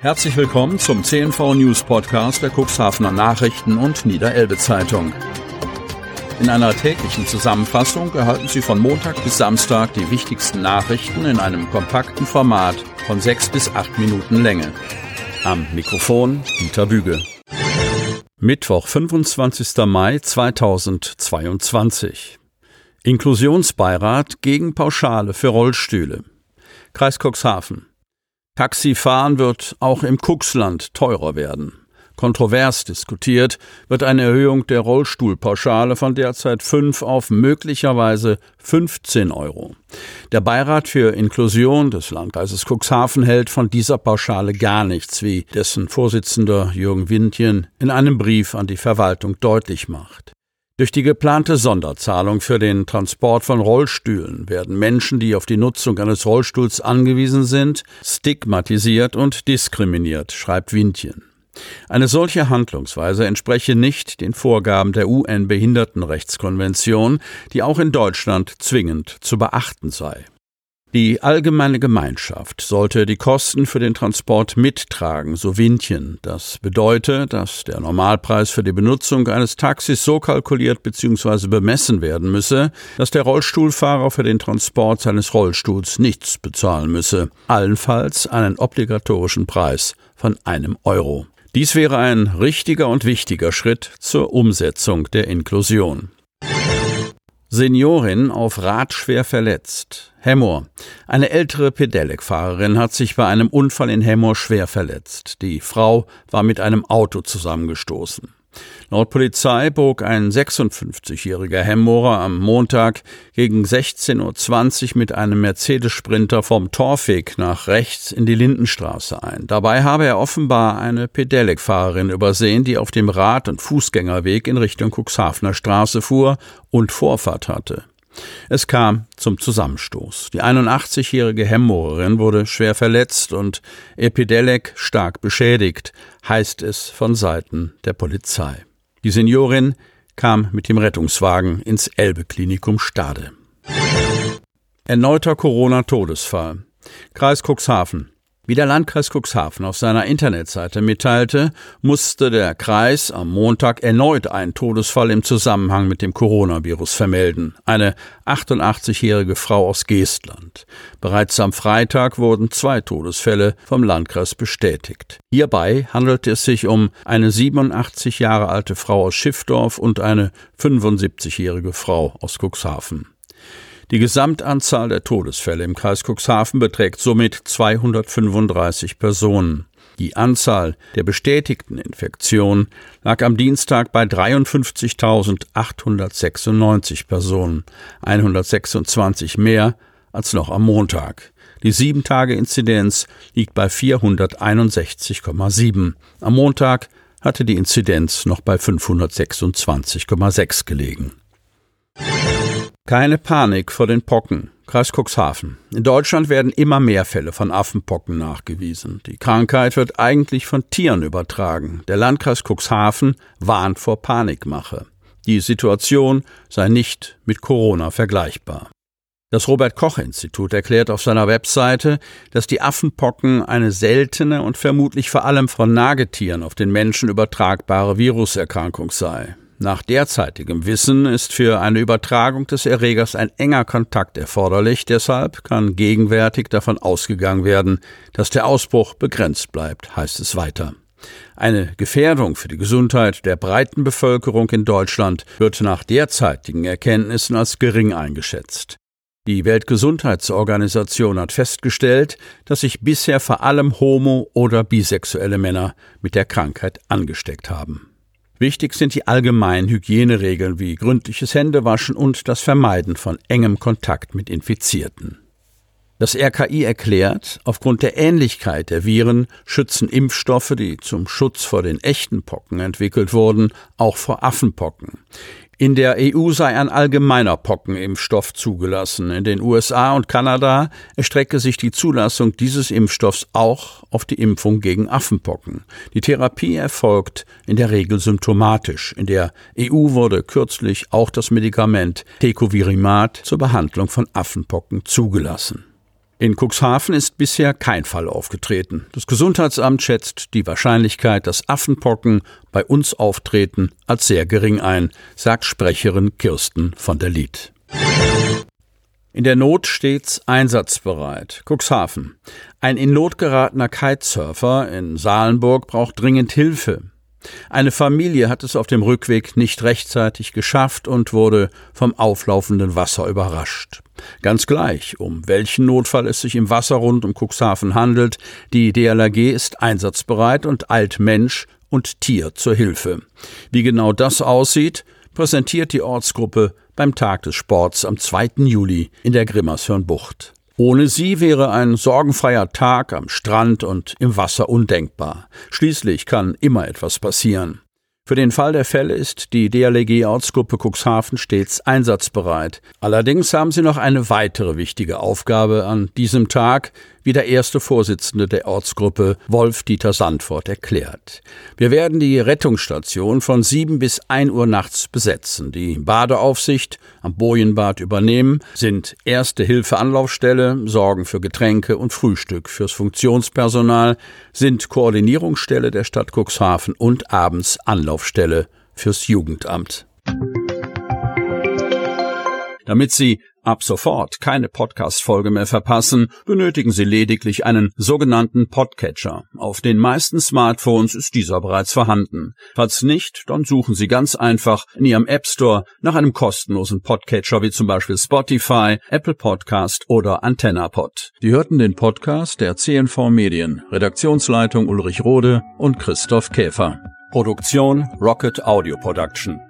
Herzlich willkommen zum CNV News Podcast der Cuxhavener Nachrichten und Niederelbe Zeitung. In einer täglichen Zusammenfassung erhalten Sie von Montag bis Samstag die wichtigsten Nachrichten in einem kompakten Format von sechs bis acht Minuten Länge. Am Mikrofon Dieter Büge. Mittwoch, 25. Mai 2022. Inklusionsbeirat gegen Pauschale für Rollstühle. Kreis Cuxhaven. Taxifahren wird auch im Cuxland teurer werden. Kontrovers diskutiert wird eine Erhöhung der Rollstuhlpauschale von derzeit 5 auf möglicherweise 15 Euro. Der Beirat für Inklusion des Landkreises Cuxhaven hält von dieser Pauschale gar nichts, wie dessen Vorsitzender Jürgen Windchen in einem Brief an die Verwaltung deutlich macht. Durch die geplante Sonderzahlung für den Transport von Rollstühlen werden Menschen, die auf die Nutzung eines Rollstuhls angewiesen sind, stigmatisiert und diskriminiert, schreibt Windchen. Eine solche Handlungsweise entspreche nicht den Vorgaben der UN-Behindertenrechtskonvention, die auch in Deutschland zwingend zu beachten sei. Die allgemeine Gemeinschaft sollte die Kosten für den Transport mittragen, so Windchen. Das bedeutet, dass der Normalpreis für die Benutzung eines Taxis so kalkuliert bzw. bemessen werden müsse, dass der Rollstuhlfahrer für den Transport seines Rollstuhls nichts bezahlen müsse, allenfalls einen obligatorischen Preis von einem Euro. Dies wäre ein richtiger und wichtiger Schritt zur Umsetzung der Inklusion. Seniorin auf Rad schwer verletzt. Hemmoor. Eine ältere Pedelec-Fahrerin hat sich bei einem Unfall in Hemmoor schwer verletzt. Die Frau war mit einem Auto zusammengestoßen. Laut Polizei bog ein 56-jähriger Hemmorer am Montag gegen 16.20 Uhr mit einem Mercedes-Sprinter vom Torfweg nach rechts in die Lindenstraße ein. Dabei habe er offenbar eine Pedelec-Fahrerin übersehen, die auf dem Rad- und Fußgängerweg in Richtung Cuxhavener Straße fuhr und Vorfahrt hatte. Es kam zum Zusammenstoß. Die 81-jährige Hemmorerin wurde schwer verletzt und Epidelec stark beschädigt, heißt es von Seiten der Polizei. Die Seniorin kam mit dem Rettungswagen ins Elbe-Klinikum Stade. Erneuter Corona-Todesfall. Kreis Cuxhaven. Wie der Landkreis Cuxhaven auf seiner Internetseite mitteilte, musste der Kreis am Montag erneut einen Todesfall im Zusammenhang mit dem Coronavirus vermelden. Eine 88-jährige Frau aus Geestland. Bereits am Freitag wurden zwei Todesfälle vom Landkreis bestätigt. Hierbei handelte es sich um eine 87 Jahre alte Frau aus Schiffdorf und eine 75-jährige Frau aus Cuxhaven. Die Gesamtanzahl der Todesfälle im Kreis Cuxhaven beträgt somit 235 Personen. Die Anzahl der bestätigten Infektionen lag am Dienstag bei 53.896 Personen, 126 mehr als noch am Montag. Die 7-Tage-Inzidenz liegt bei 461,7. Am Montag hatte die Inzidenz noch bei 526,6 gelegen. Keine Panik vor den Pocken. Kreis Cuxhaven. In Deutschland werden immer mehr Fälle von Affenpocken nachgewiesen. Die Krankheit wird eigentlich von Tieren übertragen. Der Landkreis Cuxhaven warnt vor Panikmache. Die Situation sei nicht mit Corona vergleichbar. Das Robert Koch Institut erklärt auf seiner Webseite, dass die Affenpocken eine seltene und vermutlich vor allem von Nagetieren auf den Menschen übertragbare Viruserkrankung sei. Nach derzeitigem Wissen ist für eine Übertragung des Erregers ein enger Kontakt erforderlich, deshalb kann gegenwärtig davon ausgegangen werden, dass der Ausbruch begrenzt bleibt, heißt es weiter. Eine Gefährdung für die Gesundheit der breiten Bevölkerung in Deutschland wird nach derzeitigen Erkenntnissen als gering eingeschätzt. Die Weltgesundheitsorganisation hat festgestellt, dass sich bisher vor allem homo- oder bisexuelle Männer mit der Krankheit angesteckt haben. Wichtig sind die allgemeinen Hygieneregeln wie gründliches Händewaschen und das Vermeiden von engem Kontakt mit Infizierten. Das RKI erklärt, aufgrund der Ähnlichkeit der Viren schützen Impfstoffe, die zum Schutz vor den echten Pocken entwickelt wurden, auch vor Affenpocken. In der EU sei ein allgemeiner Pockenimpfstoff zugelassen. In den USA und Kanada erstrecke sich die Zulassung dieses Impfstoffs auch auf die Impfung gegen Affenpocken. Die Therapie erfolgt in der Regel symptomatisch. In der EU wurde kürzlich auch das Medikament Tecovirimat zur Behandlung von Affenpocken zugelassen. In Cuxhaven ist bisher kein Fall aufgetreten. Das Gesundheitsamt schätzt die Wahrscheinlichkeit, dass Affenpocken bei uns auftreten, als sehr gering ein, sagt Sprecherin Kirsten von der Lied. In der Not stets einsatzbereit. Cuxhaven. Ein in Not geratener Kitesurfer in Salenburg braucht dringend Hilfe. Eine Familie hat es auf dem Rückweg nicht rechtzeitig geschafft und wurde vom auflaufenden Wasser überrascht. Ganz gleich, um welchen Notfall es sich im Wasser rund um Cuxhaven handelt, die DLRG ist einsatzbereit und eilt Mensch und Tier zur Hilfe. Wie genau das aussieht, präsentiert die Ortsgruppe beim Tag des Sports am 2. Juli in der Grimmershörnbucht. Ohne sie wäre ein sorgenfreier Tag am Strand und im Wasser undenkbar. Schließlich kann immer etwas passieren. Für den Fall der Fälle ist die DLG-Ortsgruppe Cuxhaven stets einsatzbereit. Allerdings haben sie noch eine weitere wichtige Aufgabe an diesem Tag, wie der erste Vorsitzende der Ortsgruppe Wolf-Dieter Sandfort erklärt. Wir werden die Rettungsstation von sieben bis ein Uhr nachts besetzen, die Badeaufsicht am Bojenbad übernehmen, sind Erste Hilfe Anlaufstelle, sorgen für Getränke und Frühstück fürs Funktionspersonal, sind Koordinierungsstelle der Stadt Cuxhaven und abends Anlaufstelle fürs Jugendamt. Damit Sie ab sofort keine Podcast-Folge mehr verpassen, benötigen Sie lediglich einen sogenannten Podcatcher. Auf den meisten Smartphones ist dieser bereits vorhanden. Falls nicht, dann suchen Sie ganz einfach in Ihrem App Store nach einem kostenlosen Podcatcher wie zum Beispiel Spotify, Apple Podcast oder AntennaPod. Sie hörten den Podcast der CNV Medien, Redaktionsleitung Ulrich Rode und Christoph Käfer. Produktion Rocket Audio Production.